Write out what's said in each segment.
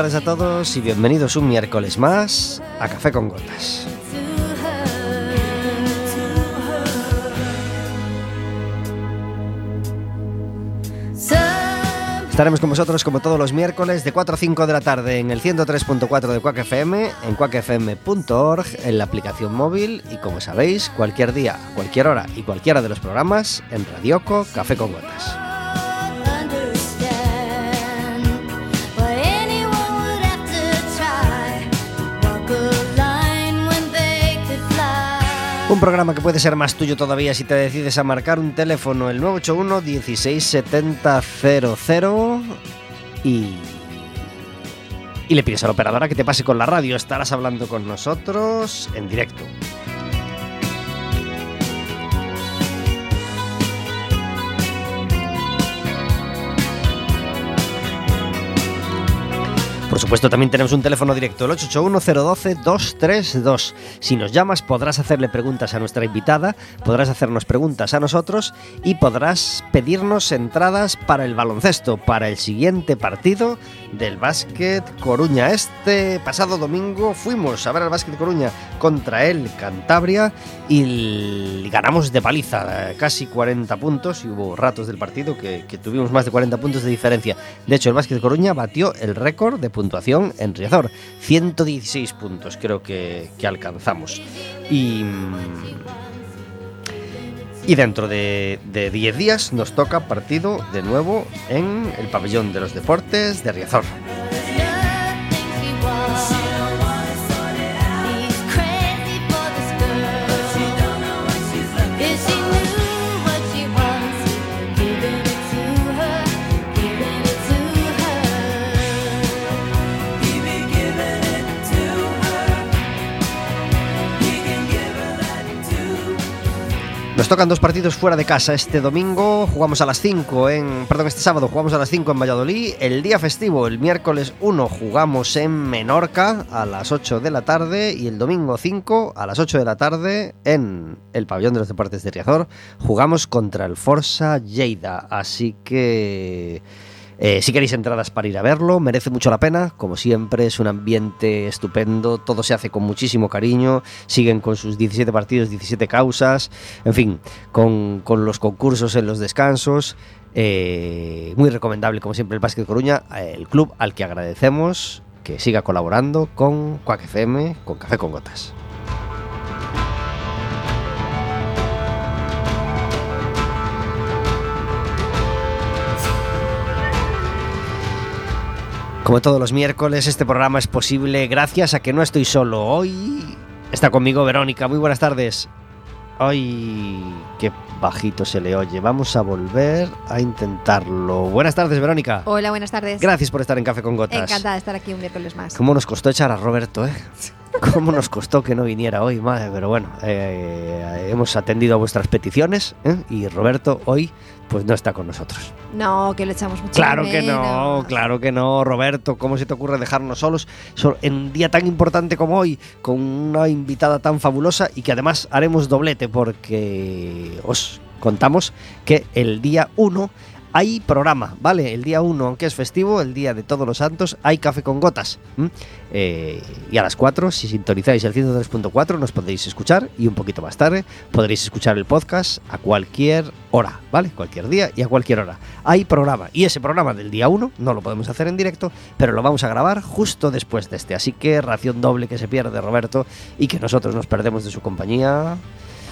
Tardes a todos y bienvenidos un miércoles más a Café con Gotas. Estaremos con vosotros como todos los miércoles de 4 a 5 de la tarde en el 103.4 de Quack FM, en quackfm.org, en la aplicación móvil y como sabéis, cualquier día, cualquier hora y cualquiera de los programas en Radioco Café con Gotas. Un programa que puede ser más tuyo todavía si te decides a marcar un teléfono el 981 167000 y y le pides a la operadora que te pase con la radio. Estarás hablando con nosotros en directo. Supuesto, también tenemos un teléfono directo, el 881-012-232. Si nos llamas, podrás hacerle preguntas a nuestra invitada, podrás hacernos preguntas a nosotros y podrás pedirnos entradas para el baloncesto, para el siguiente partido del Básquet Coruña. Este pasado domingo fuimos a ver al Básquet Coruña contra el Cantabria y ganamos de paliza, casi 40 puntos y hubo ratos del partido que, tuvimos más de 40 puntos de diferencia. De hecho, el Básquet Coruña batió el récord de puntuación en Riazor. 116 puntos creo que, que alcanzamos. Y, y dentro de, de 10 días nos toca partido de nuevo en el pabellón de los deportes de Riazor. Nos tocan dos partidos fuera de casa. Este domingo jugamos a las 5 en. Perdón, este sábado jugamos a las 5 en Valladolid. El día festivo, el miércoles 1, jugamos en Menorca a las 8 de la tarde. Y el domingo 5, a las 8 de la tarde, en el pabellón de los deportes de Riazor, jugamos contra el Forza Lleida. Así que. Eh, si queréis entradas para ir a verlo, merece mucho la pena. Como siempre, es un ambiente estupendo. Todo se hace con muchísimo cariño. Siguen con sus 17 partidos, 17 causas. En fin, con, con los concursos en los descansos. Eh, muy recomendable, como siempre, el Básquet Coruña, eh, el club al que agradecemos que siga colaborando con Quack FM, con Café con Gotas. Como todos los miércoles, este programa es posible gracias a que no estoy solo. Hoy está conmigo Verónica. Muy buenas tardes. Ay, qué bajito se le oye. Vamos a volver a intentarlo. Buenas tardes, Verónica. Hola, buenas tardes. Gracias por estar en Café con Gotas. Encantada de estar aquí un miércoles más. ¿Cómo nos costó echar a Roberto, eh? ¿Cómo nos costó que no viniera hoy, madre? Pero bueno, eh, hemos atendido a vuestras peticiones ¿eh? y Roberto hoy pues no está con nosotros. No, que le echamos mucho Claro que no, claro que no, Roberto. ¿Cómo se te ocurre dejarnos solos so- en un día tan importante como hoy, con una invitada tan fabulosa y que además haremos doblete porque os contamos que el día 1 hay programa, ¿vale? El día 1, aunque es festivo, el día de todos los santos, hay café con gotas. Eh, y a las 4, si sintonizáis el 103.4, nos podréis escuchar y un poquito más tarde podréis escuchar el podcast a cualquier hora, ¿vale? Cualquier día y a cualquier hora. Hay programa y ese programa del día 1 no lo podemos hacer en directo, pero lo vamos a grabar justo después de este. Así que ración doble que se pierde Roberto y que nosotros nos perdemos de su compañía.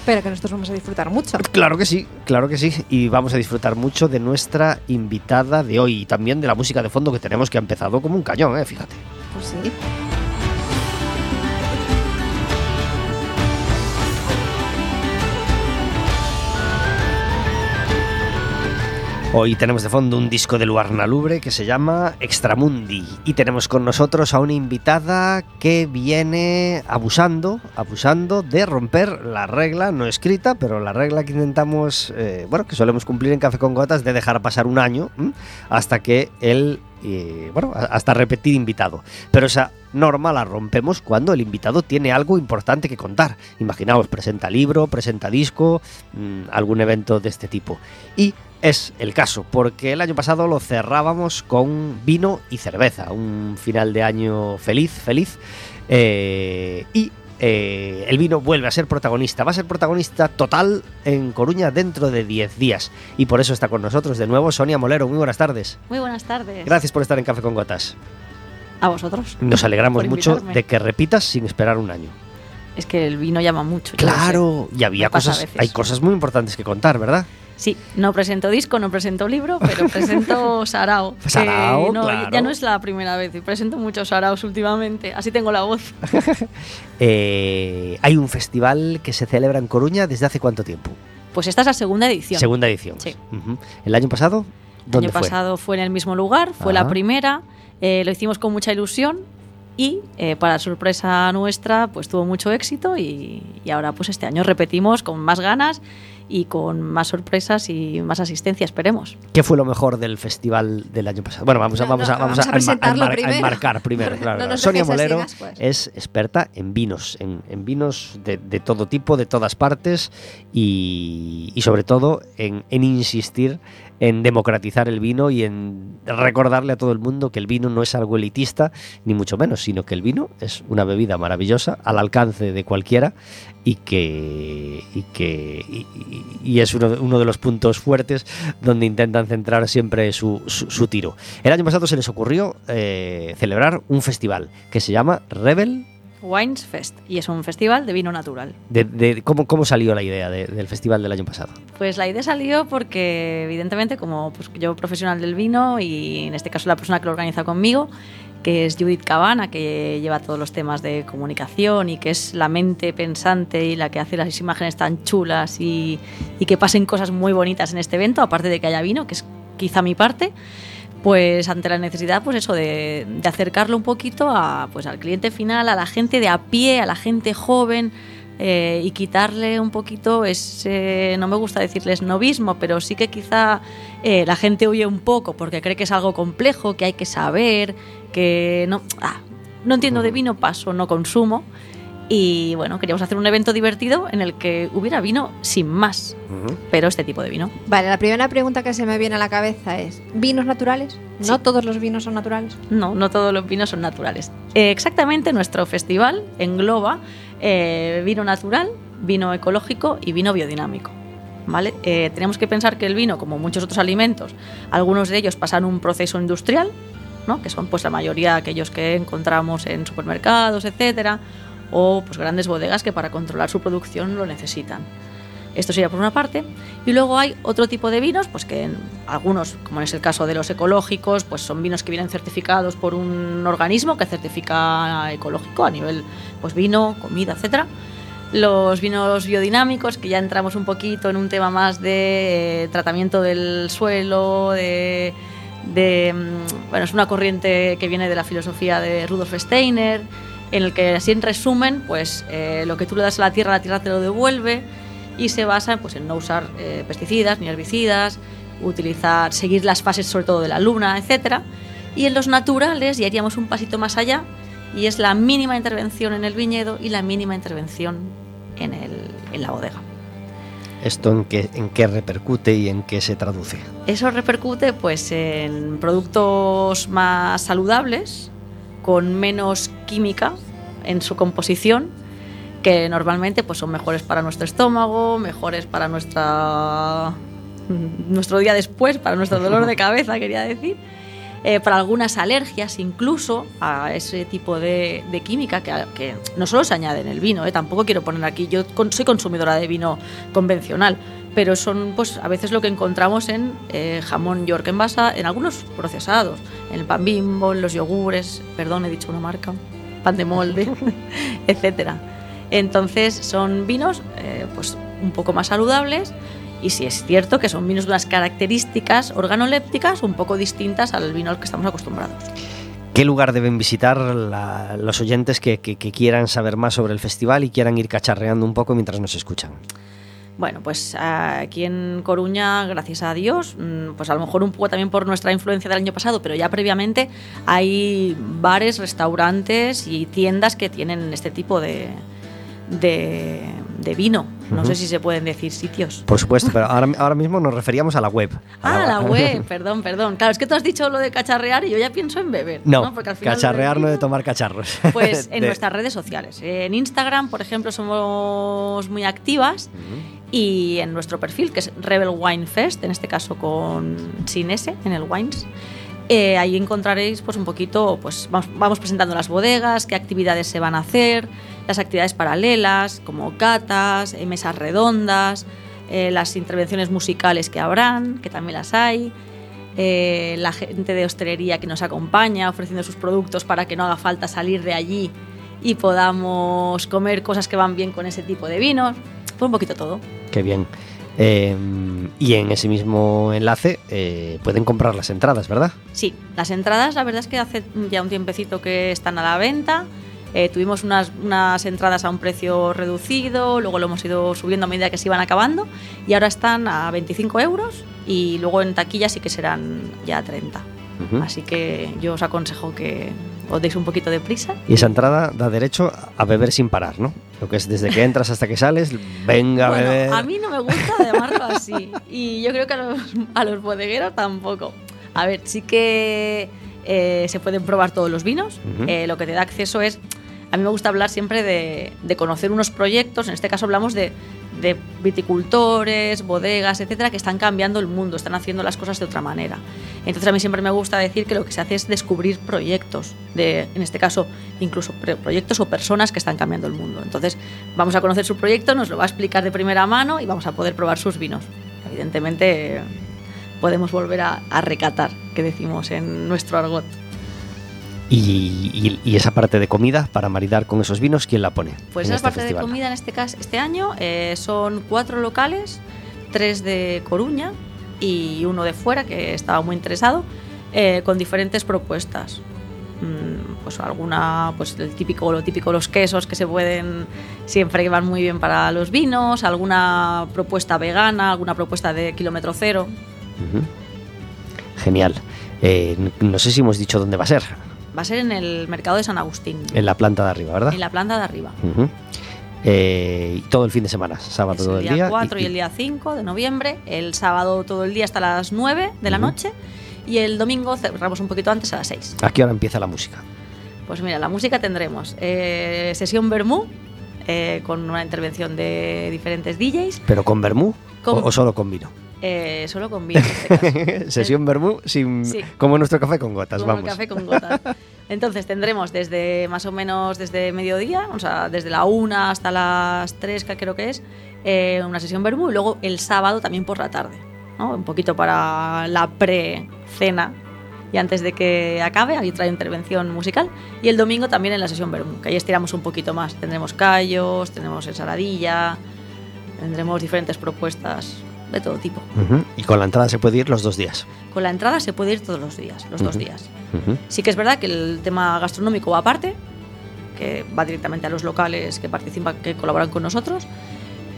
Pero que nosotros vamos a disfrutar mucho. Claro que sí, claro que sí. Y vamos a disfrutar mucho de nuestra invitada de hoy y también de la música de fondo que tenemos que ha empezado como un cañón, ¿eh? Fíjate. Pues sí. Hoy tenemos de fondo un disco de Luarna Lubre que se llama Extramundi y tenemos con nosotros a una invitada que viene abusando, abusando de romper la regla no escrita, pero la regla que intentamos, eh, bueno, que solemos cumplir en Café con Gotas de dejar pasar un año hasta que él, eh, bueno, hasta repetir invitado. Pero esa norma la rompemos cuando el invitado tiene algo importante que contar. Imaginaos, presenta libro, presenta disco, mm, algún evento de este tipo. Y es el caso, porque el año pasado lo cerrábamos con vino y cerveza, un final de año feliz, feliz, eh, y eh, el vino vuelve a ser protagonista, va a ser protagonista total en Coruña dentro de 10 días, y por eso está con nosotros de nuevo Sonia Molero, muy buenas tardes. Muy buenas tardes. Gracias por estar en Café con Gotas. A vosotros. Nos alegramos mucho de que repitas sin esperar un año. Es que el vino llama mucho. Claro, y había Me cosas, hay cosas muy importantes que contar, ¿verdad? Sí, no presento disco, no presento libro, pero presento Sarao. Sarao, no, claro. Ya no es la primera vez, y presento muchos Saraos últimamente. Así tengo la voz. Eh, hay un festival que se celebra en Coruña desde hace cuánto tiempo? Pues esta es la segunda edición. Segunda edición. Sí. ¿El año pasado? El ¿Dónde año fue? pasado fue en el mismo lugar, fue Ah. la primera. eh, lo hicimos con mucha ilusión y eh, para sorpresa nuestra pues tuvo mucho éxito y, y ahora pues este año repetimos con más ganas y con más sorpresas y más asistencia, esperemos. ¿Qué fue lo mejor del festival del año pasado? Bueno, vamos a, No, vamos a, vamos vamos a enmar- primero. enmarcar primero. Claro, Sonia Molero después. es experta en vinos, en, en vinos de, de todo tipo, de todas partes y, y sobre todo en, en insistir en democratizar el vino y en recordarle a todo el mundo que el vino no es algo elitista, ni mucho menos, sino que el vino es una bebida maravillosa al alcance de cualquiera y que, y que y, es uno de, uno de los puntos fuertes donde intentan centrar siempre su, su- su tiro. El año pasado se les ocurrió eh, celebrar un festival que se llama Rebel. Wines Fest y es un festival de vino natural. De, de- ¿cómo, ¿Cómo salió la idea de- del festival del año pasado? Pues la idea salió porque, evidentemente, como pues, yo profesional del vino y en este caso la persona que lo organiza conmigo, que es Judith Cabana, que lleva todos los temas de comunicación y que es la mente pensante y la que hace las imágenes tan chulas y, y que pasen cosas muy bonitas en este evento, aparte de que haya vino, que es quizá mi parte, pues ante la necesidad pues eso de, de acercarlo un poquito a, pues, al cliente final, a la gente de a pie, a la gente joven eh, y quitarle un poquito ese, no me gusta decirles novismo, pero sí que quizá eh, la gente huye un poco porque cree que es algo complejo, que hay que saber, que no, ah, no entiendo de vino, paso, no consumo. Y bueno, queríamos hacer un evento divertido en el que hubiera vino sin más, pero este tipo de vino. Vale, la primera pregunta que se me viene a la cabeza es, ¿vinos naturales? Sí. ¿No todos los vinos son naturales? No, no todos los vinos son naturales. Eh, exactamente, nuestro festival engloba eh, vino natural, vino ecológico y vino biodinámico. ¿Vale? Eh, tenemos que pensar que el vino, como muchos otros alimentos, algunos de ellos pasan un proceso industrial, ¿no? que son pues la mayoría aquellos que encontramos en supermercados, etcétera, o pues grandes bodegas que para controlar su producción lo necesitan. Esto sería por una parte. Y luego hay otro tipo de vinos, pues que en algunos, como es el caso de los ecológicos, pues son vinos que vienen certificados por un organismo que certifica ecológico a nivel pues vino, comida, etcétera. Los vinos biodinámicos, que ya entramos un poquito en un tema más de eh, tratamiento del suelo, de, de, mm, bueno, es una corriente que viene de la filosofía de Rudolf Steiner, en el que así en resumen, pues eh, lo que tú le das a la tierra, la tierra te lo devuelve y se basa pues, en no usar eh, pesticidas ni herbicidas, utilizar, seguir las fases sobre todo de la luna, etcétera. Y en los naturales ya iríamos un pasito más allá y es la mínima intervención en el viñedo y la mínima intervención en, el, en la bodega. ¿Esto en qué, en qué repercute y en qué se traduce? Eso repercute pues en productos más saludables, con menos química en su composición, que normalmente pues son mejores para nuestro estómago, mejores para nuestra nuestro día después, para nuestro dolor de cabeza, quería decir. eh, para algunas alergias, incluso a ese tipo de, de química que, que no solo se añade en el vino, eh, tampoco quiero poner aquí, yo con- soy consumidora de vino convencional, pero son pues a veces lo que encontramos en eh, jamón York en basa, en algunos procesados, en el pan bimbo, en los yogures, perdón, he dicho una marca, pan de molde, etcétera. Entonces son vinos eh, pues un poco más saludables y sí es cierto que son vinos de unas características organolépticas un poco distintas al vino al que estamos acostumbrados. ¿Qué lugar deben visitar la- los oyentes que, que- que quieran saber más sobre el festival y quieran ir cacharreando un poco mientras nos escuchan? Bueno, pues aquí en Coruña, gracias a Dios, mm, pues a lo mejor un poco también por nuestra influencia del año pasado, pero ya previamente hay bares, restaurantes y tiendas que tienen este tipo de, de, de vino. No sé si se pueden decir sitios. Por supuesto, pero ahora, ahora mismo nos referíamos a la web. A Ah, la web, perdón, perdón. Claro, es que tú has dicho lo de cacharrear y yo ya pienso en beber. No, Porque al final cacharrear no de tomar cacharros. Pues en De- nuestras redes sociales. En Instagram, por ejemplo, somos muy activas. Y en nuestro perfil, que es Rebel Wine Fest, en este caso con sin S, en el Wines. eh, ahí encontraréis pues un poquito, pues vamos, presentando las bodegas, qué actividades se van a hacer, las actividades paralelas, como catas, eh, mesas redondas, eh, las intervenciones musicales que habrán, que también las hay, la gente de hostelería que nos acompaña ofreciendo sus productos para que no haga falta salir de allí y podamos comer cosas que van bien con ese tipo de vinos. Pues un poquito todo. Qué bien. Eh, y en ese mismo enlace eh, pueden comprar las entradas, ¿verdad? Sí, las entradas, la verdad es que hace ya un tiempecito que están a la venta. Eh, tuvimos unas, unas entradas a un precio reducido, luego lo hemos ido subiendo a medida que se iban acabando y ahora están a 25 euros y luego en taquilla sí que serán ya 30. Ujú. Así que yo os aconsejo que os deis un poquito de prisa. Y esa entrada da derecho a beber sin parar, ¿no? Lo que es desde que entras hasta que sales, venga a Bueno, beber. a mí no me gusta llamarlo así. Y yo creo que a los, a los bodegueros tampoco. A ver, sí que eh, se pueden probar todos los vinos. Eh, lo que te da acceso es. A mí me gusta hablar siempre de, de conocer unos proyectos. En este caso hablamos de, de viticultores, bodegas, etcétera, que están cambiando el mundo, están haciendo las cosas de otra manera. Entonces a mí siempre me gusta decir que lo que se hace es descubrir proyectos, de, en este caso incluso proyectos o personas que están cambiando el mundo. Entonces vamos a conocer su proyecto, nos lo va a explicar de primera mano y vamos a poder probar sus vinos. Evidentemente podemos volver a, a recatar, que decimos en nuestro argot. Y, y- y esa parte de comida para maridar con esos vinos, ¿quién la pone? Pues esa este parte festival? de comida en este caso, este año eh, son cuatro locales, tres de Coruña y uno de fuera que estaba muy interesado, eh, con diferentes propuestas. Mm, pues alguna, pues el típico, lo típico, los quesos que se pueden siempre que van muy bien para los vinos, alguna propuesta vegana, alguna propuesta de kilómetro cero. Genial. Eh, no sé si hemos dicho dónde va a ser. Va a ser en el mercado de San Agustín, En la planta de arriba, ¿verdad? en la planta de arriba. Eh, y todo el fin de semana, sábado Es todo el el día día. 4 y, el día 5 de noviembre, el sábado todo el día hasta las 9 de la noche y el domingo cerramos un poquito antes a las 6. ¿A qué hora empieza la música? Pues mira, la música tendremos eh, sesión Bermú eh, con una intervención de diferentes DJs, ¿Pero con o, o solo con vino? Eh, solo con vino este caso. Sesión vermú sin, Sí. como nuestro café con gotas, Como el vamos. café con gotas. Entonces tendremos desde más o menos desde mediodía, o sea, desde la 1 hasta las 3, que creo que es, eh, una sesión Bermú y luego el sábado también por la tarde, ¿no? un poquito para la pre-cena y antes de que acabe, ahí trae intervención musical. Y el domingo también en la sesión Bermú, que ahí estiramos un poquito más. Tendremos callos, tendremos ensaladilla, tendremos diferentes propuestas de todo tipo. Y con la entrada se puede ir los dos días. Con la entrada se puede ir todos los días, los dos días. Sí que es verdad que el tema gastronómico va aparte, que va directamente a los locales que participan, que colaboran con nosotros,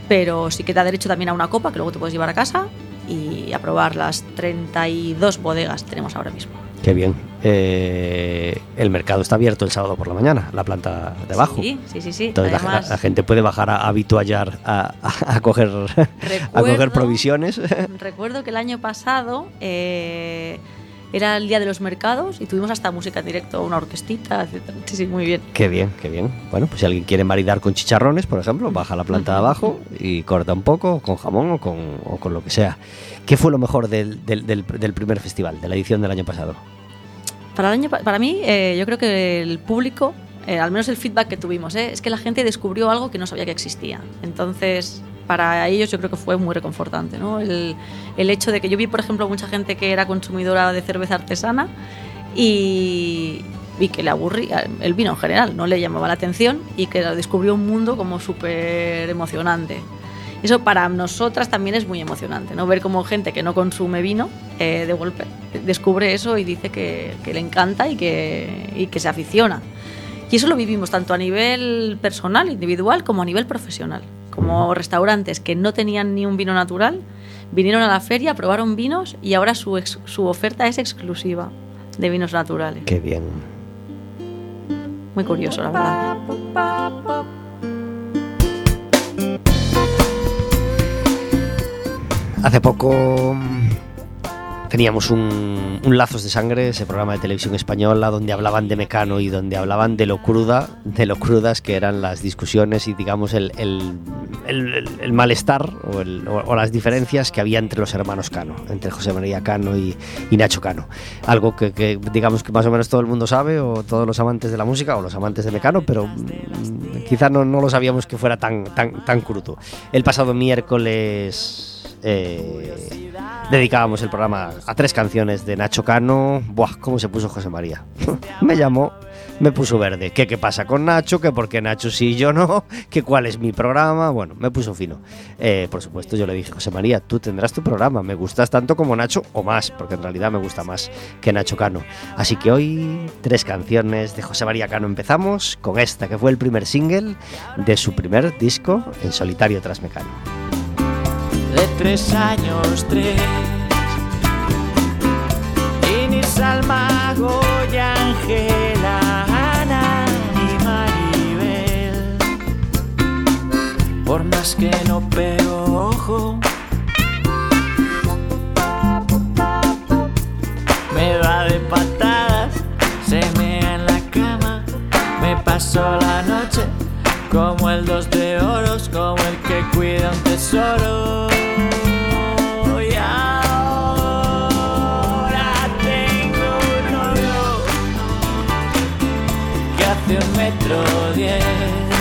pero sí que da derecho también a una copa que luego te puedes llevar a casa y a probar las 32 bodegas que tenemos ahora mismo. Qué bien. Eh, el mercado está abierto el sábado por la mañana, la planta de abajo. Sí, sí, sí. sí. Entonces la- Además, la, la gente puede bajar a habituallar a, a, a coger, a coger provisiones. recuerdo que el año pasado eh, era el día de los mercados y tuvimos hasta música en directo, una orquestita, etc. Sí, sí, muy bien. Qué bien, qué bien. Bueno, pues si alguien quiere maridar con chicharrones, por ejemplo, baja a la planta de abajo y corta un poco, con jamón o con, o con lo que sea. ¿Qué fue lo mejor del, del- del- del primer festival, de la edición del año pasado? Para, el año, pa- para mí, eh, yo creo que el público, eh, al menos el feedback que tuvimos, eh, es que la gente descubrió algo que no sabía que existía. Entonces, para ellos yo creo que fue muy reconfortante. ¿no? El, el hecho de que yo vi, por ejemplo, mucha gente que era consumidora de cerveza artesana y, y que le aburría el vino en general, no le llamaba la atención y que descubrió un mundo como súper emocionante. Eso para nosotras también es muy emocionante, ¿no? Ver cómo gente que no consume vino eh, de golpe descubre eso y dice que, que le encanta y que, y que se aficiona. Y eso lo vivimos tanto a nivel personal, individual, como a nivel profesional. Como restaurantes que no tenían ni un vino natural, vinieron a la feria, probaron vinos y ahora su, ex- su oferta es exclusiva de vinos naturales. Qué bien. Muy curioso, la verdad. Hace poco teníamos un, Lazos de Sangre, ese programa de televisión española donde hablaban de Mecano y donde hablaban de lo cruda, de lo crudas que eran las discusiones y digamos el, malestar o, las diferencias que había entre los hermanos Cano, entre José María Cano y, Nacho Cano. Algo que, digamos que más o menos todo el mundo sabe o todos los amantes de la música o los amantes de Mecano, pero mm, quizá no, no lo sabíamos que fuera tan, tan, tan crudo. El pasado miércoles eh, dedicábamos el programa a tres canciones de Nacho Cano. Buah, ¿cómo se puso José María? me llamó, me puso verde. ¿Qué, ¿Qué pasa con Nacho? ¿Que por qué Nacho sí y yo no? ¿Que cuál es mi programa? Bueno, me puso fino. Eh, por supuesto, yo le dije, José María, tú tendrás tu programa. Me gustas tanto como Nacho o más, porque en realidad me gusta más que Nacho Cano. Así que hoy, tres canciones de José María Cano. Empezamos con esta, que fue el primer single de su primer disco en solitario tras Mecano de tres años, tres. ni Salma, Goya, Por más que no pego ojo, me va de patadas, se mea en la cama, me paso la noche como el dos de oros, como el que cuida un tesoro. Y ahora tengo un que hace un metro diez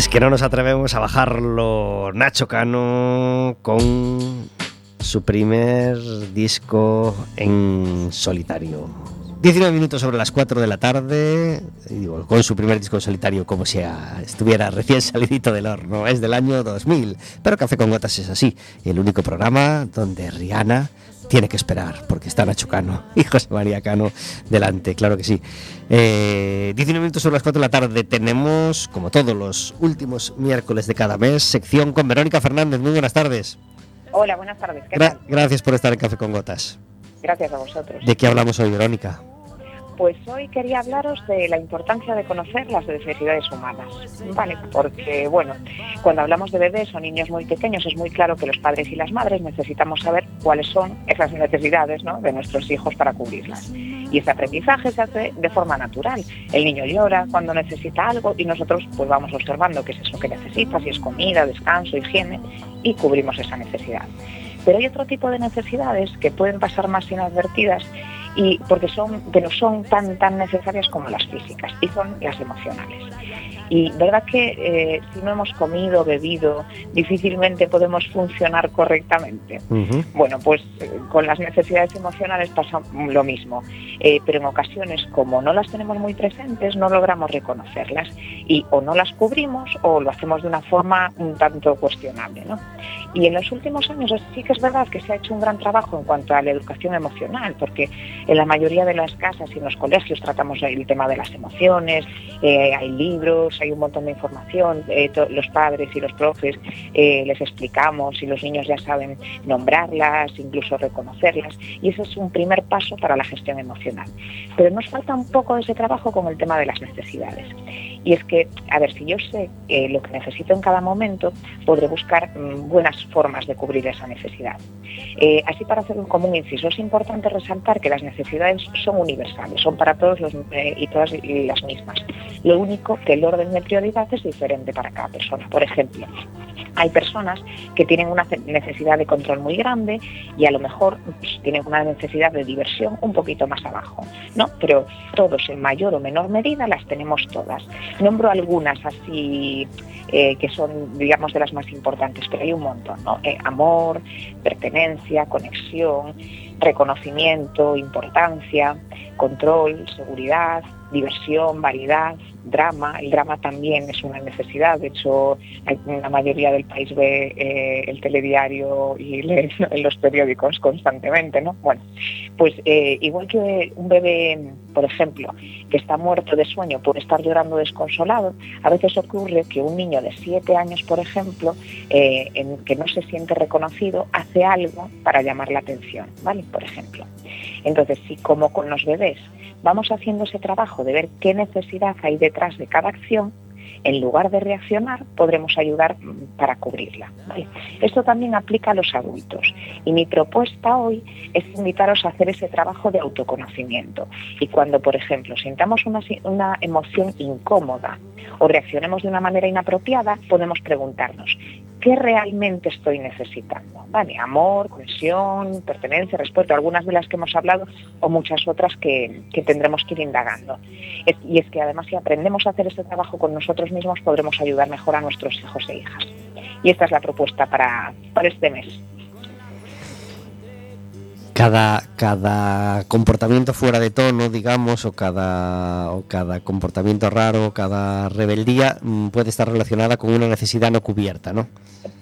Es que no nos atrevemos a bajarlo Nacho Cano con su primer disco en solitario. 19 minutos sobre las 4 de la tarde, digo, con su primer disco en solitario como si estuviera recién salidito del horno, es del año 2000, pero Café con Gotas es así, el único programa donde Rihanna tiene que esperar, porque está Nacho Cano y José María Cano delante, claro que sí. Eh, 19 minutos sobre las 4 de la tarde tenemos, como todos los últimos miércoles de cada mes, sección con Verónica Fernández. Muy buenas tardes. Hola, buenas tardes. ¿Qué Gra- tal? gracias por estar en Café con Gotas. Gracias a vosotros. ¿De qué hablamos hoy, Verónica? Pues hoy quería hablaros de la importancia de conocer las necesidades humanas, ¿vale? Porque, bueno, cuando hablamos de bebés o niños muy pequeños es muy claro que los padres y las madres necesitamos saber cuáles son esas necesidades ¿no? de nuestros hijos para cubrirlas. Y ese aprendizaje se hace de forma natural. El niño llora cuando necesita algo y nosotros pues vamos observando qué es eso que necesita, si es comida, descanso, higiene, y cubrimos esa necesidad. Pero hay otro tipo de necesidades que pueden pasar más inadvertidas y porque son que no son tan tan necesarias como las físicas y son las emocionales. Y verdad que eh, si no hemos comido, bebido, difícilmente podemos funcionar correctamente. Bueno, pues eh, con las necesidades emocionales pasa lo mismo, Eh, pero en ocasiones como no las tenemos muy presentes no logramos reconocerlas y o no las cubrimos o lo hacemos de una forma un tanto cuestionable. ¿no? Y en los últimos años sí que es verdad que se ha hecho un gran trabajo en cuanto a la educación emocional, porque en la mayoría de las casas y en los colegios tratamos el tema de las emociones, eh, hay libros, hay un montón de información, eh, los padres y los profes eh, les explicamos y los niños ya saben nombrarlas, incluso reconocerlas, y ese es un primer paso para la gestión emocional. Pero nos falta un poco de ese trabajo con el tema de las necesidades. Y es que, a ver, si yo sé lo que necesito en cada momento, podré buscar mm, buenas formas de cubrir esa necesidad. Eh, así, para hacer un común inciso, es importante resaltar que las necesidades son universales, son para todos los, eh, y todas las mismas. Lo único que el orden de prioridad es diferente para cada persona. Por ejemplo, hay personas que tienen una ce- necesidad de control muy grande y a lo mejor pues, tienen una necesidad de diversión un poquito más abajo, ¿no? Pero todos en mayor o menor medida las tenemos todas. Nombro algunas así eh, que son, digamos, de las más importantes, pero hay un montón, ¿no? Eh, amor, pertenencia, conexión, reconocimiento, importancia, control, seguridad, diversión, variedad, drama. El drama también es una necesidad. De hecho, la mayoría del país ve eh, el telediario y lee los periódicos constantemente, ¿no? Bueno, pues eh, igual que un bebé, por ejemplo, que está muerto de sueño puede estar llorando desconsolado, a veces ocurre que un niño de siete años, por ejemplo, eh, que no se siente reconocido, hace algo para llamar la atención, ¿vale? Por ejemplo. Entonces, si como con los bebés vamos haciendo ese trabajo de ver qué necesidad hay detrás de cada acción, en lugar de reaccionar, podremos ayudar para cubrirla. Esto también aplica a los adultos. Y mi propuesta hoy es invitaros a hacer ese trabajo de autoconocimiento. Y cuando, por ejemplo, sintamos una, si- una emoción incómoda o reaccionemos de una manera inapropiada, podemos preguntarnos, ¿qué realmente estoy necesitando? ¿Vale? Amor, cohesión, pertenencia, respeto, algunas de las que hemos hablado o muchas otras que, que tendremos que ir indagando. Y es que además si aprendemos a hacer este trabajo con nosotros mismos podremos ayudar mejor a nuestros hijos e hijas. Y esta es la propuesta para, para este mes. Cada, cada comportamiento fuera de tono, digamos, o cada, o cada comportamiento raro, cada rebeldía mm, puede estar relacionada con una necesidad no cubierta, ¿no?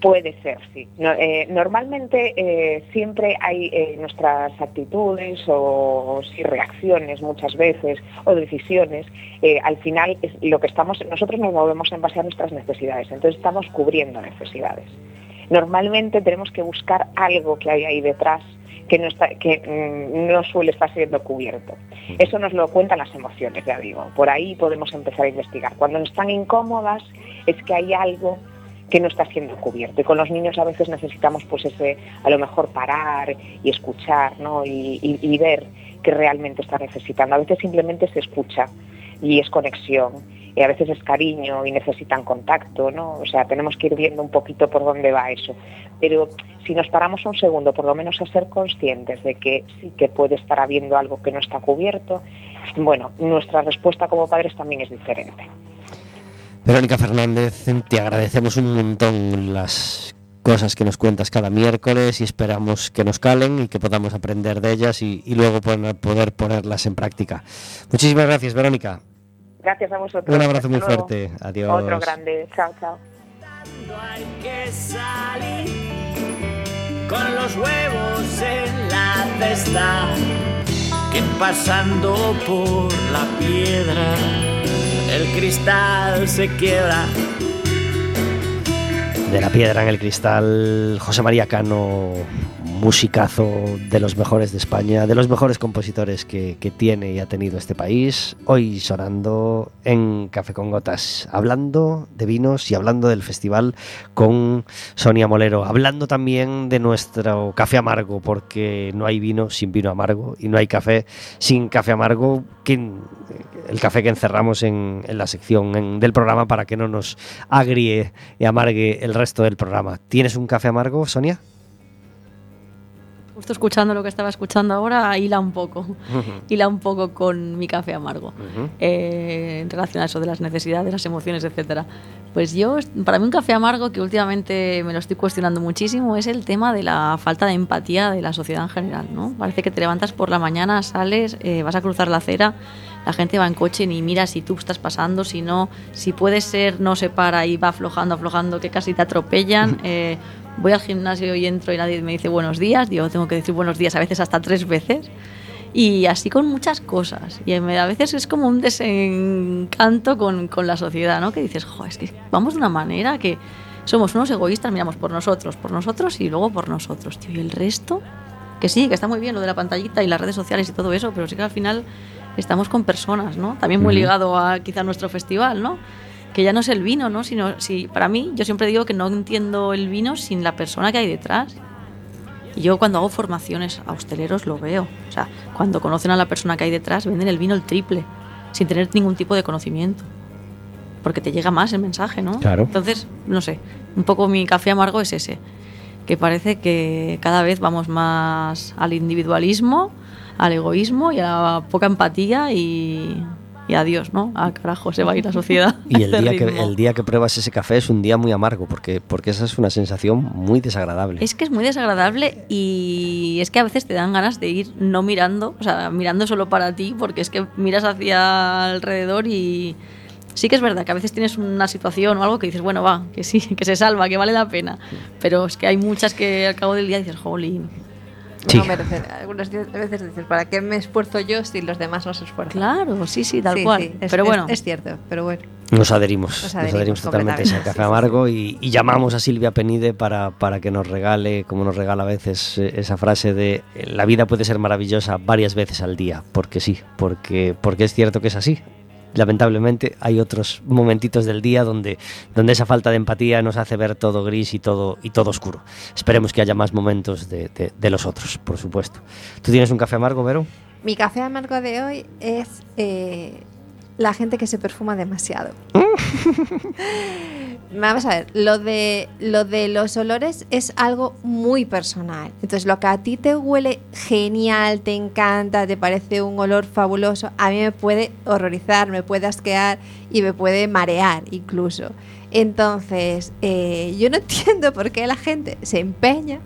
Puede ser, sí. No, eh, normalmente eh, siempre hay eh, nuestras actitudes o, reacciones muchas veces o decisiones. al final es lo que estamos, nosotros nos movemos en base a nuestras necesidades, entonces estamos cubriendo necesidades. Normalmente tenemos que buscar algo que hay ahí detrás que no, está, que mm, no suele estar siendo cubierto. Eso nos lo cuentan las emociones, ya digo. Por ahí podemos empezar a investigar. Cuando están incómodas es que hay algo que no está siendo cubierto. Y con los niños a veces necesitamos pues ese, a lo mejor parar y escuchar, ¿no? Y, y- y ver qué realmente está necesitando. A veces simplemente se escucha y es conexión. Y a veces es cariño y necesitan contacto, ¿no? O sea, tenemos que ir viendo un poquito por dónde va eso. Pero si nos paramos un segundo, por lo menos a ser conscientes de que sí que puede estar habiendo algo que no está cubierto, bueno, nuestra respuesta como padres también es diferente. Verónica Fernández, te agradecemos un montón las cosas que nos cuentas cada miércoles y esperamos que nos calen y que podamos aprender de ellas y, luego poder ponerlas en práctica. Muchísimas gracias, Verónica. Gracias a vosotros. Un abrazo muy fuerte. Adiós. Otro grande. Chao, chao. hay que salir con los huevos en la cesta que pasando por la piedra el cristal se quiebra De la piedra en el cristal, José María Cano, musicazo de los mejores de España, de los mejores compositores que, tiene y ha tenido este país, hoy sonando en Café con Gotas, hablando de vinos y hablando del festival con Sonia Molero, hablando también de nuestro café amargo, porque no hay vino sin vino amargo y no hay café sin café amargo, que, el café que encerramos en, la sección del programa para que no nos agrie y amargue el resto del programa. ¿Tienes un café amargo, Sonia? Justo escuchando lo que estaba escuchando ahora, hila un poco. Hila un poco con mi café amargo. eh, en relación a eso de las necesidades, las emociones, etcétera. Pues yo, para mí un café amargo que últimamente me lo estoy cuestionando muchísimo es el tema de la falta de empatía de la sociedad en general, ¿no? Parece que te levantas por la mañana, sales, eh, vas a cruzar la acera, la gente va en coche ni mira si tú estás pasando, si no, si puede ser, no se para y va aflojando, aflojando, que casi te atropellan. Eh, voy al gimnasio y entro y nadie me dice buenos días, digo, tengo que decir buenos días a veces hasta tres veces. Y así con muchas cosas. Y a veces es como un desencanto con, con la sociedad, ¿no? Que dices, jo, es que vamos de una manera que somos unos egoístas, miramos por nosotros, por nosotros y luego por nosotros, tío. Y el resto, que sí, que está muy bien lo de la pantallita y las redes sociales y todo eso, pero sí que al final estamos con personas, ¿no? También muy ligado a quizá nuestro festival, ¿no? Que ya no es el vino, ¿no? Sino, si, para mí, yo siempre digo que no entiendo el vino sin la persona que hay detrás. Y yo cuando hago formaciones a hosteleros lo veo. O sea, cuando conocen a la persona que hay detrás, venden el vino el triple, sin tener ningún tipo de conocimiento. Porque te llega más el mensaje, ¿no? Claro. Entonces, no sé, un poco mi café amargo es ese. Que parece que cada vez vamos más al individualismo, al egoísmo y a la poca empatía y, y adiós, ¿no? Al carajo se va a ir la sociedad. Y el a día, que, el día que pruebas ese café es un día muy amargo, porque, porque esa es una sensación muy desagradable. Es que es muy desagradable y es que a veces te dan ganas de ir no mirando, o sea, mirando solo para ti, porque es que miras hacia alrededor y sí que es verdad que a veces tienes una situación o algo que dices, bueno, va, que sí, que se salva, que vale la pena. Pero es que hay muchas que al cabo del día dices, jolín. Sí. No merece. Algunas veces dices, ¿para qué me esfuerzo yo si los demás no se esfuerzan? Claro, sí, sí, tal Sí, cual. sí, es- pero bueno, Es, cierto, pero bueno. Nos adherimos, Nos nos adherimos totalmente a ese café amargo y, y llamamos a Silvia Penide para, para que nos regale, como nos regala a veces, eh, esa frase de la vida puede ser maravillosa varias veces al día, porque sí, porque, porque es cierto que es así. Lamentablemente hay otros momentitos del día donde, donde esa falta de empatía nos hace ver todo gris y todo, y todo oscuro. Esperemos que haya más momentos de, los otros, por supuesto. ¿Tú tienes un café amargo, Vero? Mi café amargo de hoy es eh, la gente que se perfuma demasiado. Vamos a ver, lo de, lo de los olores es algo muy personal. Entonces, lo que a ti te huele genial, te encanta, te parece un olor fabuloso, a mí me puede horrorizar, me puede asquear y me puede marear incluso. Entonces, eh, yo no entiendo por qué la gente se empeña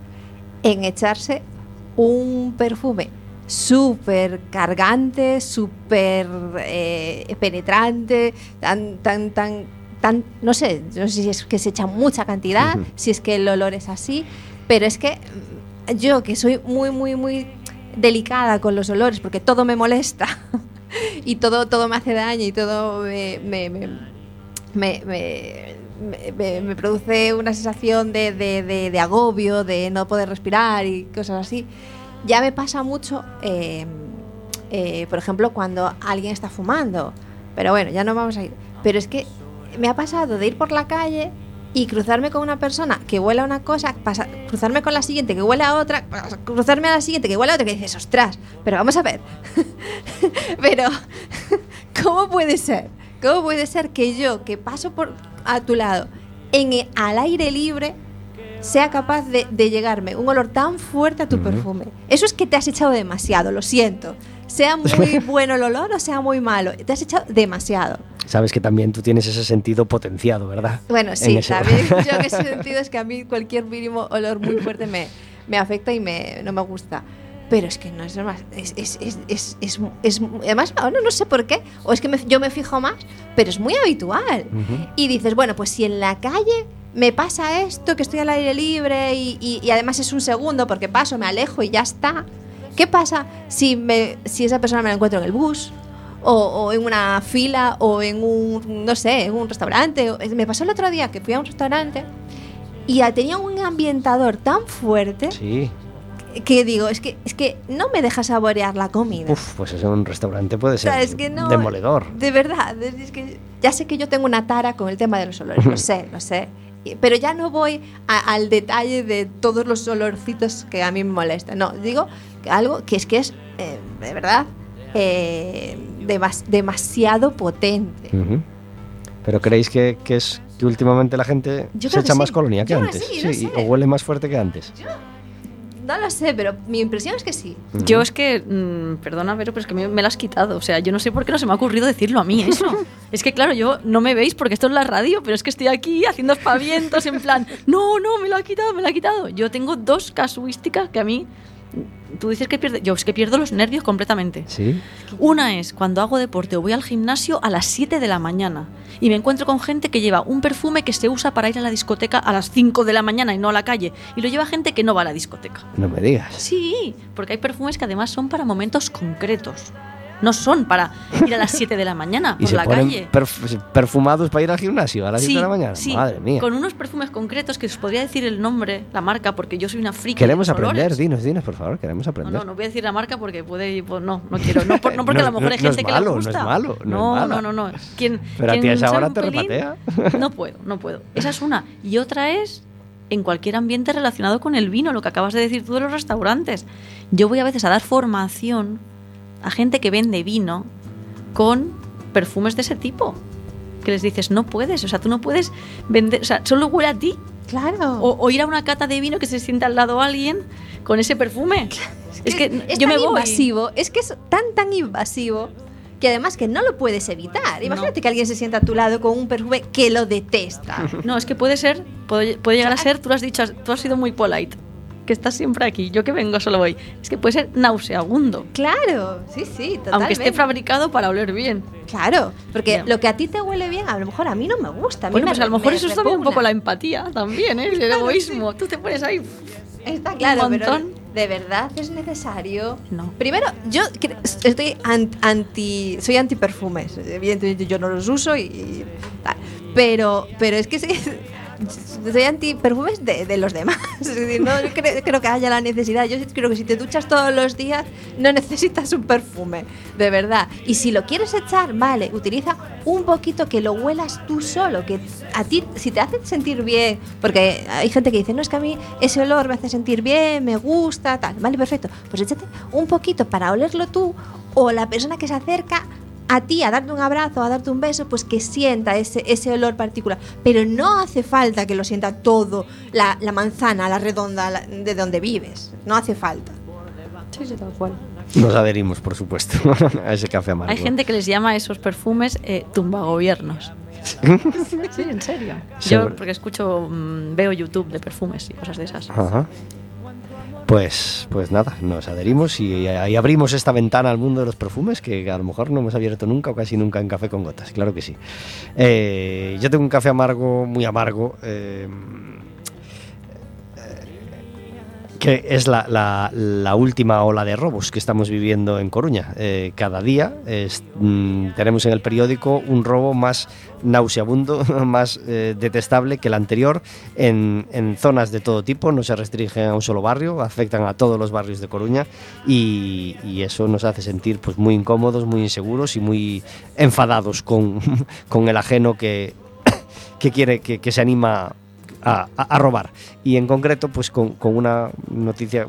en echarse un perfume súper cargante, súper eh, penetrante, tan, tan, tan, tan, no sé, no sé si es que se echa mucha cantidad, si es que el olor es así, pero es que yo que soy muy, muy, muy delicada con los olores, porque todo me molesta y todo, todo me hace daño y todo me, me- me- me- me- me- me- me produce una sensación de, de- de- de agobio, de no poder respirar y cosas así. Ya me pasa mucho, eh, eh, por ejemplo, cuando alguien está fumando. Pero bueno, ya no vamos a ir. Pero es que me ha pasado de ir por la calle y cruzarme con una persona que huele a una cosa, pasa- cruzarme con la siguiente que huele a otra, cruzarme a la siguiente que huele a otra, que dices, ostras, pero vamos a ver. pero, ¿cómo puede ser? ¿Cómo puede ser que yo, que paso por a tu lado, en al aire libre, sea capaz de, de llegarme un olor tan fuerte a tu perfume? Eso es que te has echado demasiado, lo siento. Sea muy bueno el olor o sea muy malo, te has echado demasiado. Sabes que también tú tienes ese sentido potenciado, ¿verdad? Bueno, En sí, también yo en ese sentido es que a mí cualquier mínimo olor muy fuerte me, me afecta y me, no me gusta. Pero es que no es normal. Es, es, es, es, además, ahora no sé por qué, o es que me- yo me fijo más, pero es muy habitual. Ujú. Y dices, bueno, pues si en la calle me pasa esto, que estoy al aire libre y, y- y además es un segundo porque paso, me alejo y ya está. ¿Qué pasa si, me, si esa persona me la encuentro en el bus? O, o en una fila o en un, no sé, en un restaurante. Me pasó el otro día que fui a un restaurante y tenía un ambientador tan fuerte Sí. que digo, es que, es que no me deja saborear la comida. Uf, pues eso en un restaurante puede O sea, ser es que no- demoledor. De verdad, es que ya sé que yo tengo una tara con el tema de los olores, lo sé, lo sé. Pero ya no voy a- al detalle de todos los olorcitos que a mí me molestan. No, digo que algo que es que es, eh, de verdad, eh, demas- demasiado potente. Pero creéis que, que es que últimamente la gente Yo se echa más sí. colonia que Yo antes? sí, no sé. o huele más fuerte que antes. No lo sé, pero mi impresión es que sí. Yo es que, mm, perdona, Vero, pero es que me, me lo has quitado. O sea, yo no sé por qué no se me ha ocurrido decirlo a mí eso. es que, claro, yo no me veis porque esto es la radio, pero es que estoy aquí haciendo espavientos en plan, no, no, me lo ha quitado, me lo ha quitado. Yo tengo dos casuísticas que a mí Tú dices que pierde. Yo es que pierdo los nervios completamente. Sí. Una es cuando hago deporte o voy al gimnasio a las 7 de la mañana y me encuentro con gente que lleva un perfume que se usa para ir a la discoteca a las 5 de la mañana y no a la calle. Y lo lleva gente que no va a la discoteca. No me digas. Sí, porque hay perfumes que además son para momentos concretos. No son para ir a las 7 de la mañana Y por se la ponen calle. perf- perfumados para ir al gimnasio a las 7 Sí, de la mañana. sí, Madre mía. con unos perfumes concretos que os podría decir el nombre, la marca, porque yo soy una friki. Queremos de aprender, dinos, dinos, por favor, queremos No, aprender. no, no voy a decir la marca porque puede. pues no, no quiero. No, por- no porque No a lo mejor no- hay no gente que malo, le no es gusta. malo, no es no, no, no, no. Quien, Pero a ti esa hora te repatea. No puedo, no puedo. Esa es una. Y otra es en cualquier ambiente relacionado con el vino, lo que acabas de decir tú de los restaurantes. Yo voy a veces a dar formación a gente que vende vino con perfumes de ese tipo. Que les dices, no puedes, o sea, tú no puedes vender, o sea, solo huele a ti. Claro. O, o ir a una cata de vino que se sienta al lado alguien con ese perfume. Es que es yo tan me voy. invasivo, es que es tan tan invasivo que además que no lo puedes evitar. Imagínate que alguien se sienta a tu lado con un perfume que lo detesta. No, es que puede ser, puede, puede llegar a ser, tú lo has dicho, tú has sido muy polite, que estás siempre aquí, yo que vengo solo voy. Es que puede ser nauseabundo, claro, sí, sí, totalmente. aunque esté fabricado para oler bien. Claro, porque lo que a ti te huele bien, a lo mejor a mí no me gusta. A mí Bueno, me pues a lo mejor me eso es también un poco la empatía, también, ¿eh? El egoísmo. Tú te pones ahí. Está claro, un pero montón. ¿de verdad es necesario? No. Primero, yo estoy an- anti, soy anti perfumes. Evidentemente yo no los uso y, y tal. Pero, pero es que sí, soy anti perfumes de, los demás. No cre- creo que haya la necesidad. Yo creo que si te duchas todos los días no necesitas un perfume, de verdad. Y si lo quieres echar, vale, utiliza un poquito que lo huelas tú solo, que a ti, si te hace sentir bien, porque hay gente que dice, no, es que a mí ese olor me hace sentir bien, me gusta, tal, vale, perfecto. Pues échate un poquito para olerlo tú o la persona que se acerca a ti a darte un abrazo, a darte un beso, pues que sienta ese, ese olor particular. Pero no hace falta que lo sienta todo, la, la manzana, la redonda la- de donde vives. No hace falta. Sí, sí, tal cual. Nos adherimos, por supuesto, a ese café amargo. Hay gente que les llama a esos perfumes eh, tumbagobiernos. sí, en serio. Yo, porque escucho, mm, veo YouTube de perfumes y cosas de esas. Ajá. Pues, pues nada, nos adherimos y ahí abrimos esta ventana al mundo de los perfumes que a lo mejor no hemos abierto nunca o casi nunca en Café con Gotas, claro que sí. Eh, yo tengo un café amargo, muy amargo, eh, que es la, la- última ola de robos que estamos viviendo en Coruña. Eh, cada día mm, tenemos en el periódico un robo más nauseabundo, más eh, detestable que el anterior en, en zonas de todo tipo, no se restringen a un solo barrio, afectan a todos los barrios de Coruña y, y eso nos hace sentir pues, muy incómodos, muy inseguros y muy enfadados con, con el ajeno que, que quiere, que, que se anima a, robar. Y en concreto, pues con una noticia.